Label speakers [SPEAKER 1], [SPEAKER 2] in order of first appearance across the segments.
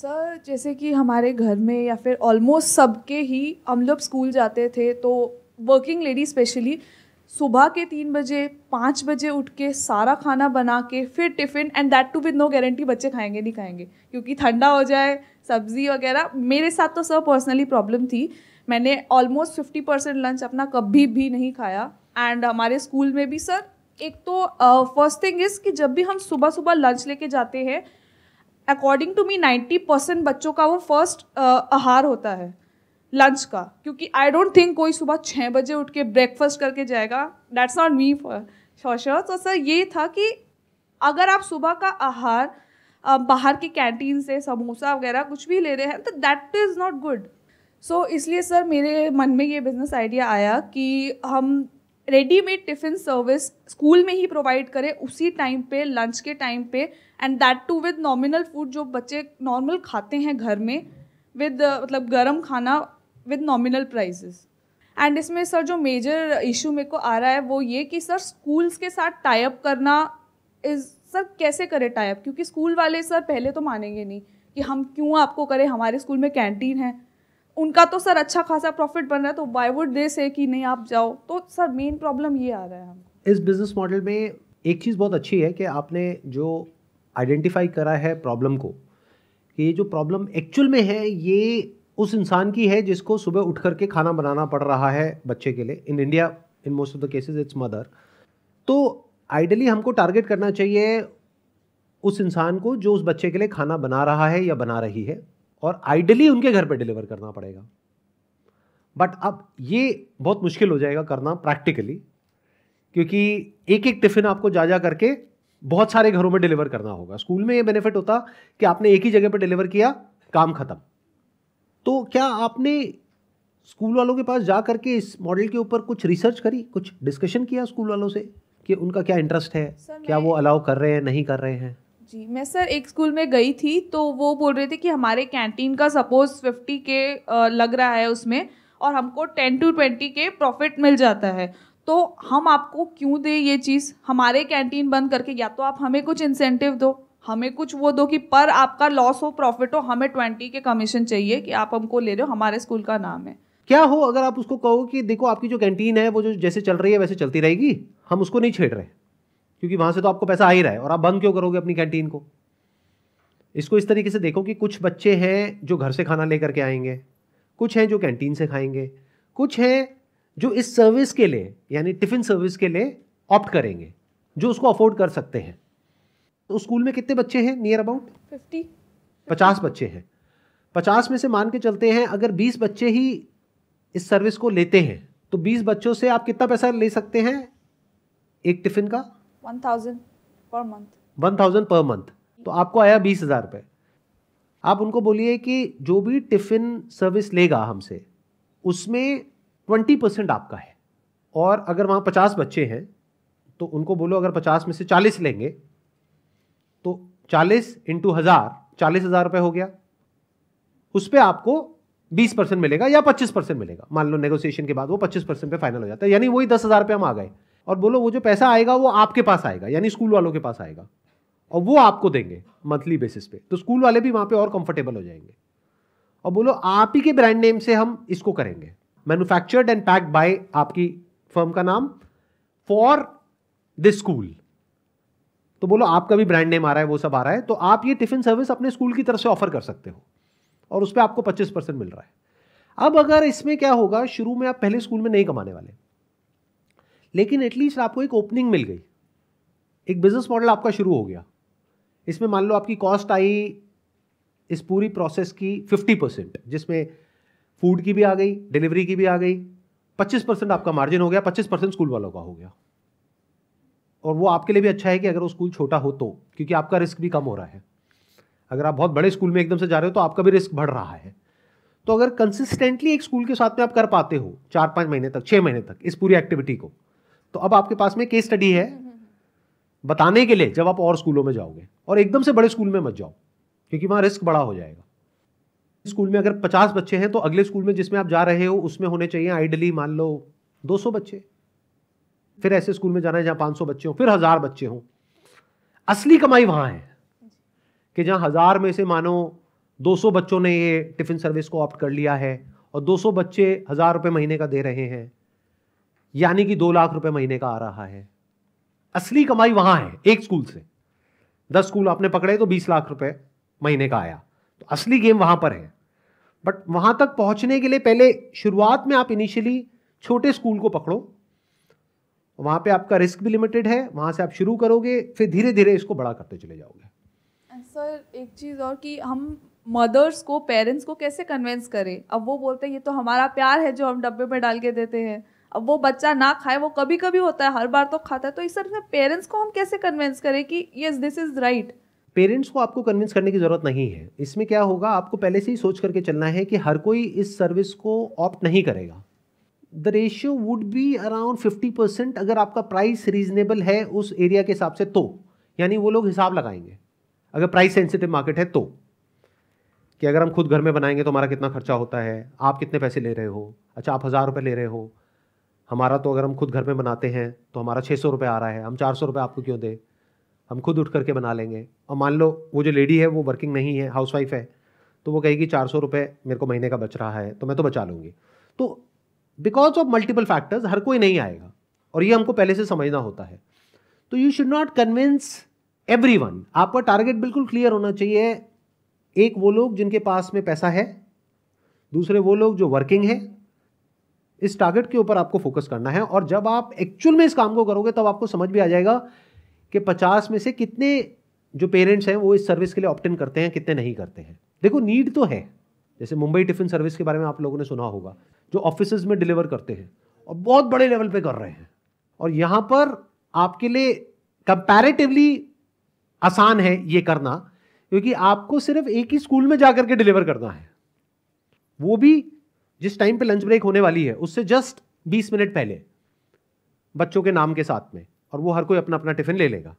[SPEAKER 1] Sir जैसे कि हमारे घर में या फिर ऑलमोस्ट सबके ही, हम लोग स्कूल जाते थे तो वर्किंग लेडी स्पेशली सुबह के तीन बजे, पाँच बजे उठ के सारा खाना बना के, फिर tiffin and that too with no guarantee बच्चे खाएँगे, नहीं खाएँगे। क्योंकि ठंडा हो जाए, सब्ज़ी वगैरह, मेरे साथ तो सर पर्सनली प्रॉब्लम थी। मैंने ऑलमोस्ट फिफ्टी परसेंट लंच अपना कभी भी नहीं खाया। एंड हमारे स्कूल में भी सर एक तो फ़र्स्ट थिंग इज़ कि जब भी हम सुबह सुबह लंच लेके जाते हैं according to me ninety percent बच्चों का वो फ़र्स्ट आहार होता है लंच का। क्योंकि आई डोंट थिंक कोई सुबह छः बजे उठ के ब्रेकफास्ट करके जाएगा। That's not me for sure तो सर ये था कि अगर आप सुबह का आहार बाहर के कैंटीन से, समोसा वगैरह कुछ भी ले रहे हैं तो that is not good so इसलिए सर मेरे मन में ये बिज़नेस आइडिया आया कि हम रेडीमेड टिफ़िन सर्विस स्कूल में ही प्रोवाइड करें, उसी टाइम पे लंच के टाइम पे and that too with nominal food जो बच्चे नॉर्मल खाते हैं घर में विद मतलब गर्म खाना विद नॉमिनल प्राइसेस एंड इसमें सर जो मेजर इशू मेरे को आ रहा है वो ये कि सर स्कूल्स के साथ टाइप करना इज़ सर कैसे करें टाइप क्योंकि स्कूल वाले सर पहले तो मानेंगे नहीं कि हम क्यों आपको करें, हमारे स्कूल में कैंटीन है। उनका तो सर अच्छा खासा प्रॉफिट बन रहा है तो वाई वुड दे से कि नहीं, आप जाओ? तो सर मेन प्रॉब्लम ये आ रहा है हमको।
[SPEAKER 2] इस बिज़नेस मॉडल में एक चीज़ बहुत अच्छी है कि आपने जो आइडेंटिफाई करा है प्रॉब्लम को, कि ये जो प्रॉब्लम एक्चुअल में है, ये उस इंसान की है जिसको सुबह उठ करके खाना बनाना पड़ रहा है बच्चे के लिए। In India in most of the cases it's mother तो आइडली हमको टारगेट करना चाहिए उस इंसान को जो उस बच्चे के लिए खाना बना रहा है या बना रही है। और आइडली उनके घर पे डिलीवर करना पड़ेगा। बट अब ये बहुत मुश्किल हो जाएगा करना प्रैक्टिकली क्योंकि एक एक टिफ़िन आपको जा जा करके बहुत सारे घरों में डिलीवर करना होगा। स्कूल में ये बेनिफिट होता कि आपने एक ही जगह पर डिलीवर किया काम खत्म। तो क्या आपने स्कूल वालों के पास जा करके इस मॉडल के ऊपर कुछ रिसर्च करी कुछ डिस्कशन किया स्कूल वालों से कि उनका क्या इंटरेस्ट है क्या वो अलाउ कर रहे हैं नहीं कर रहे हैं?
[SPEAKER 1] जी, मैं सर एक स्कूल में गई थी तो वो बोल रहे थे कि हमारे कैंटीन का सपोज़ फिफ्टी के लग रहा है उसमें और हमको टेन टू ट्वेंटी के प्रॉफिट मिल जाता है। तो हम आपको क्यों दें ये चीज़? हमारे कैंटीन बंद करके या तो आप हमें कुछ इंसेंटिव दो, हमें कुछ वो दो कि पर आपका लॉस हो प्रॉफिट हो, हमें ट्वेंटी के कमीशन चाहिए कि आप हमको ले रहे हो, हमारे स्कूल का नाम है।
[SPEAKER 2] क्या हो अगर आप उसको कहो कि देखो आपकी जो कैंटीन है, वो जो जैसे चल रही है, वैसे चलती रहेगी, हम उसको नहीं छेड़ रहे। क्योंकि वहाँ से तो आपको पैसा आ ही रहा है और आप बंद क्यों करोगे अपनी कैंटीन को? इसको इस तरीके से देखो कि कुछ बच्चे हैं जो घर से खाना लेकर के आएँगे कुछ हैं जो कैंटीन से खाएँगे कुछ हैं जो इस सर्विस के लिए यानी टिफ़िन सर्विस के लिए ऑप्ट करेंगे जो उसको अफोर्ड कर सकते हैं। तो स्कूल में कितने बच्चे हैं नियर अबाउट
[SPEAKER 1] फिफ्टी
[SPEAKER 2] पचास बच्चे हैं। पचास में से मान के चलते हैं अगर बीस बच्चे ही इस सर्विस को लेते हैं तो बीस बच्चों से आप कितना पैसा ले सकते हैं एक टिफ़िन का?
[SPEAKER 1] One thousand per month
[SPEAKER 2] one thousand per month. तो आपको आया बीस हज़ार रुपये आप उनको बोलिए कि जो भी टिफ़िन सर्विस लेगा हमसे, उसमें ट्वेंटी परसेंट आपका है। और अगर वहाँ पचास बच्चे हैं तो उनको बोलो अगर पचास में से चालीस लेंगे तो चालीस इंटू हज़ार, चालीस हज़ार रुपये हो गया। उस पर आपको बीस परसेंट मिलेगा या पच्चीस परसेंट मिलेगा। मान लो नेगोशिएशन के बाद वो पच्चीस परसेंट पे फाइनल हो जाता है। यानी वही दस हज़ार रुपये हम आ गए। और बोलो, वो जो पैसा आएगा, वो आपके पास आएगा, यानी स्कूल वालों के पास आएगा। और वो आपको देंगे मंथली बेसिस पे। तो स्कूल वाले भी वहाँ पे और कंफर्टेबल हो जाएँगे। और बोलो, आप ही के ब्रांड नेम से हम इसको करेंगे। मैन्युफैक्चर्ड एंड पैक्ड बाय आपकी फर्म का नाम फॉर दिस स्कूल तो बोलो, आपका भी ब्रांड नेम आ रहा है, वो सब आ रहा है तो आप ये टिफ़िन सर्विस अपने स्कूल की तरफ़ से ऑफ़र कर सकते हो। और उस पर आपको पच्चीस परसेंट मिल रहा है। अब अगर इसमें क्या होगा, शुरू में आप पहले स्कूल में नहीं कमाने वाले। लेकिन एटलीस्ट आपको एक ओपनिंग मिल गई। एक बिज़नेस मॉडल आपका शुरू हो गया। इसमें मान लो आपकी कॉस्ट आई इस पूरी प्रोसेस की फिफ्टी परसेंट जिसमें फ़ूड की भी आ गई डिलीवरी की भी आ गई, पच्चीस परसेंट आपका मार्जिन हो गया, पच्चीस परसेंट स्कूल वालों का हो गया। और वो आपके लिए भी अच्छा है कि अगर वो स्कूल छोटा हो तो क्योंकि आपका रिस्क भी कम हो रहा है। अगर आप बहुत बड़े स्कूल में एकदम से जा रहे हो तो आपका भी रिस्क बढ़ रहा है। तो अगर कंसिस्टेंटली एक स्कूल के साथ में आप कर पाते हो चार पाँच महीने तक, छह महीने तक इस पूरी एक्टिविटी को तो अब आपके पास में केस स्टडी है। बताने के लिए जब आप और स्कूलों में जाओगे, और एकदम से बड़े स्कूल में मत जाओ, क्योंकि वहाँ रिस्क बड़ा हो जाएगा। स्कूल में अगर पचास बच्चे हैं तो अगले स्कूल में जिसमें आप जा रहे हो, उसमें होने चाहिए आइडली मान लो दो सौ बच्चे। फिर ऐसे स्कूल में जाना है जहाँ पाँच सौ बच्चे हो, फिर हज़ार बच्चे हों। असली कमाई वहाँ है कि जहाँ हज़ार में से मानो 200 बच्चों ने ये टिफ़िन सर्विस को ऑप्ट कर लिया है, और 200 बच्चे हज़ार रुपये महीने का दे रहे हैं। यानी कि दो लाख रुपए महीने का आ रहा है। असली कमाई वहाँ है, एक स्कूल से। दस स्कूल आपने पकड़े तो बीस लाख रुपए महीने का आया। तो असली गेम वहाँ पर है। बट वहाँ तक पहुँचने के लिए पहले शुरुआत में आप इनिशियली छोटे स्कूल को पकड़ो। वहाँ पे आपका रिस्क भी लिमिटेड है, वहाँ से आप शुरू करोगे, फिर धीरे धीरे इसको बड़ा करते चले जाओगे।
[SPEAKER 1] सर एक चीज़ और कि हम मदर्स को पेरेंट्स को कैसे कन्विंस करें? अब वो बोलते हैं, ये तो हमारा प्यार है जो हम डब्बे में डाल के देते हैं। अब वो बच्चा ना खाए, वो कभी कभी होता है, हर बार तो खाता है तो इस तरह पेरेंट्स को हम कैसे कन्विंस करें कि yes this is right
[SPEAKER 2] parents को आपको कन्विंस करने की ज़रूरत नहीं है। इसमें क्या होगा, आपको पहले से ही सोच करके चलना है कि हर कोई इस सर्विस को ऑप्ट नहीं करेगा। The ratio would be around fifty percent अगर आपका प्राइस रीजनेबल है उस एरिया के हिसाब से तो। यानी वो लोग हिसाब लगाएँगे। अगर प्राइस सेंसिटिव मार्केट है तो। कि अगर हम खुद घर में बनाएँगे तो हमारा कितना खर्चा होता है, आप कितने पैसे ले रहे हो? अच्छा आप हज़ार रुपये ले रहे हो। हमारा तो अगर हम खुद घर में बनाते हैं तो हमारा छः सौ रुपये आ रहा है। हम चार सौ रुपये आपको क्यों दें? हम खुद उठ करके बना लेंगे। और मान लो, वो जो लेडी है, वो वर्किंग नहीं है हाउस वाइफ है तो वो कहेगी चार सौ रुपये मेरे को महीने का बच रहा है तो मैं तो बचा लूँगी। तो बिकॉज़ ऑफ़ मल्टीपल फैक्टर्स हर कोई नहीं आएगा। और ये हमको पहले से समझना होता है। तो you should not convince everyone आपका टारगेट बिल्कुल क्लियर होना चाहिए। एक वो लोग जिनके पास में पैसा है, दूसरे वो लोग जो वर्किंग है इस टारगेट के ऊपर आपको फोकस करना है और जब आप एक्चुअल में इस काम को करोगे, तब आपको समझ भी आ जाएगा कि पचास में से कितने जो पेरेंट्स हैं, वो इस सर्विस के लिए ऑप्टेन करते हैं, कितने नहीं करते हैं। देखो नीड तो है। जैसे मुंबई टिफ़िन सर्विस के बारे में आप लोगों ने सुना होगा, जो ऑफ़िस में डिलीवर करते हैं और बहुत बड़े लेवल पे कर रहे हैं। और यहाँ पर आपके लिए कंपैरेटिवली आसान है ये करना, क्योंकि आपको सिर्फ़ एक ही स्कूल में जाकर के डिलीवर करना है। वो भी जिस टाइम पे लंच ब्रेक होने वाली है, उससे जस्ट 20 मिनट पहले, बच्चों के नाम के साथ में, और वो हर कोई अपना अपना टिफ़िन ले लेगा।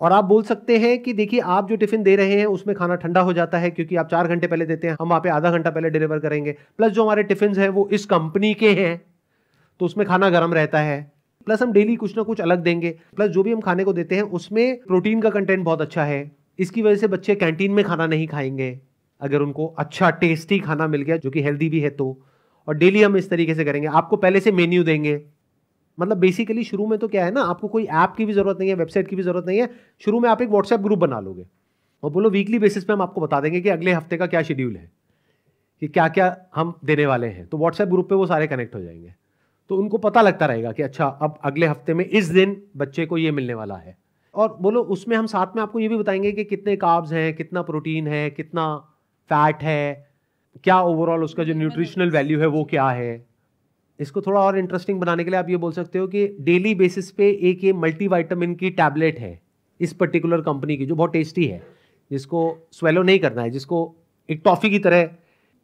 [SPEAKER 2] और आप बोल सकते हैं कि देखिए, आप जो टिफ़िन दे रहे हैं, उसमें खाना ठंडा हो जाता है, क्योंकि आप चार घंटे पहले देते हैं, हम वहाँ पे आधा घंटा पहले डिलीवर करेंगे। प्लस जो हमारे टिफ़िन हैं, वो इस कंपनी के हैं तो उसमें खाना गर्म रहता है। प्लस हम डेली कुछ ना कुछ अलग देंगे। प्लस जो भी हम खाने को देते हैं, उसमें प्रोटीन का कंटेंट बहुत अच्छा है। इसकी वजह से बच्चे कैंटीन में खाना नहीं खाएँगे। अगर उनको अच्छा टेस्टी खाना मिल गया, जो कि हेल्दी भी है तो। और डेली हम इस तरीके से करेंगे। आपको पहले से मेन्यू देंगे। मतलब बेसिकली शुरू में तो क्या है ना, आपको कोई ऐप की भी ज़रूरत नहीं है वेबसाइट की भी ज़रूरत नहीं है। शुरू में आप एक व्हाट्सएप ग्रुप बना लोगे। और बोलो वीकली बेसिस पे हम आपको बता देंगे कि अगले हफ़्ते का क्या शेड्यूल है, कि क्या क्या हम देने वाले हैं। तो व्हाट्सएप ग्रुप पे वो सारे कनेक्ट हो जाएँगे। तो उनको पता लगता रहेगा कि अच्छा अब अगले हफ़्ते में इस दिन बच्चे को ये मिलने वाला है। और बोलो, उसमें हम साथ में आपको ये भी बताएँगे कि कितने काब्स हैं, कितना प्रोटीन है, कितना फैट है क्या ओवरऑल उसका जो न्यूट्रिशनल वैल्यू है वो क्या है? इसको थोड़ा और इंटरेस्टिंग बनाने के लिए आप ये बोल सकते हो कि डेली बेसिस पे एक ये मल्टीवाइटामिन की टैबलेट है इस पर्टिकुलर कंपनी की जो बहुत टेस्टी है जिसको स्वेलो नहीं करना है जिसको एक टॉफ़ी की तरह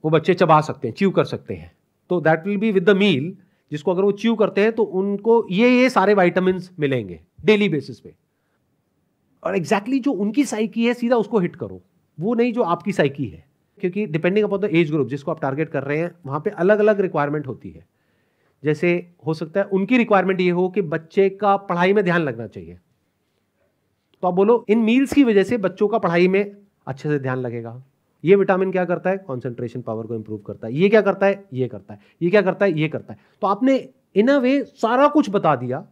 [SPEAKER 2] वो बच्चे चबा सकते हैं च्यू कर सकते हैं। तो that will be with the meal जिसको अगर वो च्यू करते हैं तो उनको ये ये सारे वाइटामिन मिलेंगे डेली बेसिस पे। और एग्जैक्टली exactly जो उनकी साइकी है सीधा उसको हिट करो। वो नहीं जो आपकी साइकी है। क्योंकि depending upon the age group जिसको आप टारगेट कर रहे हैं, वहाँ पे अलग अलग रिक्वायरमेंट होती है। जैसे हो सकता है उनकी रिक्वायरमेंट ये हो कि बच्चे का पढ़ाई में ध्यान लगना चाहिए। तो आप बोलो, इन मील्स की वजह से बच्चों का पढ़ाई में अच्छे से ध्यान लगेगा। ये विटामिन क्या करता है? कॉन्सेंट्रेशन पावर को इंप्रूव करता है। ये क्या करता है? ये करता है। ये क्या करता है? ये करता है। तो आपने इन अ वे सारा कुछ बता दिया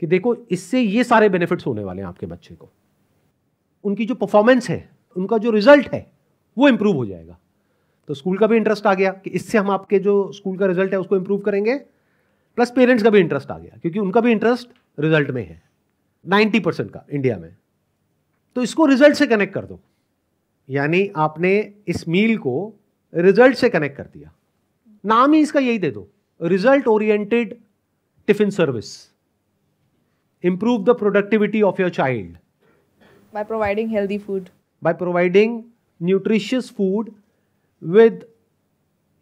[SPEAKER 2] कि देखो, इससे ये सारे बेनिफिट्स होने वाले हैं आपके बच्चे को। उनकी जो परफॉर्मेंस है, उनका जो रिज़ल्ट है वो इंप्रूव हो जाएगा। तो स्कूल का भी इंटरेस्ट आ गया कि इससे हम आपके जो स्कूल का रिज़ल्ट है उसको इंप्रूव करेंगे। प्लस पेरेंट्स का भी इंटरेस्ट आ गया क्योंकि उनका भी इंटरेस्ट रिज़ल्ट में है नाइन्टी परसेंट का इंडिया में। तो इसको रिज़ल्ट से कनेक्ट कर दो। यानी आपने इस मील को रिज़ल्ट से कनेक्ट कर दिया। नाम ही इसका यही दे दो result oriented tiffin service improve the productivity of your child
[SPEAKER 1] by providing healthy food
[SPEAKER 2] by providing nutritious food with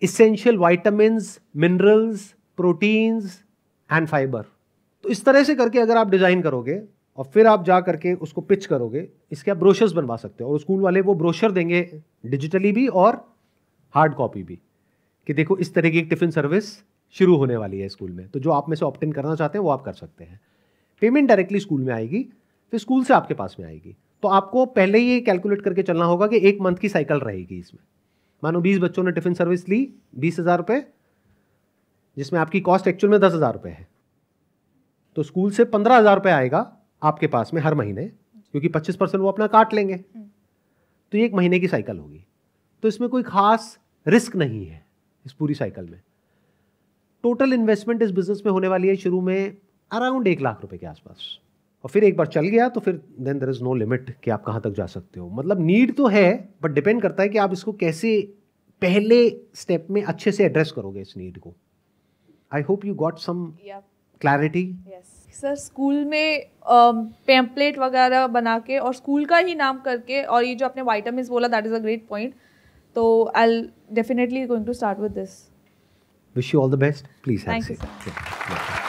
[SPEAKER 2] essential vitamins, minerals, proteins and fiber. तो इस तरह से करके अगर आप डिज़ाइन करोगे और फिर आप जा करके उसको पिच करोगे इसके आप ब्रोशर्स बनवा सकते हो और स्कूल वाले वो ब्रोशर देंगे डिजिटली भी और हार्ड कॉपी भी कि देखो इस तरह की एक टिफ़िन सर्विस शुरू होने वाली है स्कूल में। तो जो आप में से ऑप्ट इन करना चाहते हैं वो आप कर सकते हैं। पेमेंट डायरेक्टली स्कूल में आएगी फिर स्कूल से आपके पास में आएगी। तो आपको पहले ही कैलकुलेट करके चलना होगा कि एक मंथ की साइकिल रहेगी इसमें। मानो बीस बच्चों ने टिफ़िन सर्विस ली बीस हज़ार रुपये जिसमें आपकी कॉस्ट एक्चुअल में दस हज़ार रुपये है। तो स्कूल से पंद्रह हज़ार रुपये आएगा आपके पास में हर महीने क्योंकि पच्चीस परसेंट वो अपना काट लेंगे। तो ये एक महीने की साइकिल होगी। तो इसमें कोई खास रिस्क नहीं है इस पूरी साइकिल में। टोटल इन्वेस्टमेंट इस बिज़नेस में होने वाली है शुरू में अराउंड एक लाख रुपए के आसपास। और फिर एक बार चल गया तो फिर then there is no limit कि आप कहाँ तक जा सकते हो। मतलब नीड तो है बट डिपेंड करता है कि आप इसको कैसे पहले स्टेप में अच्छे से एड्रेस करोगे इस नीड को। I hope you got some clarity
[SPEAKER 1] sir school में पेम्पलेट वगैरह बना के और स्कूल का ही नाम करके और ये जो आपने वाइटामिन बोला that is a great point तो I definitely going to start with this
[SPEAKER 2] wish you all the best please
[SPEAKER 1] thank you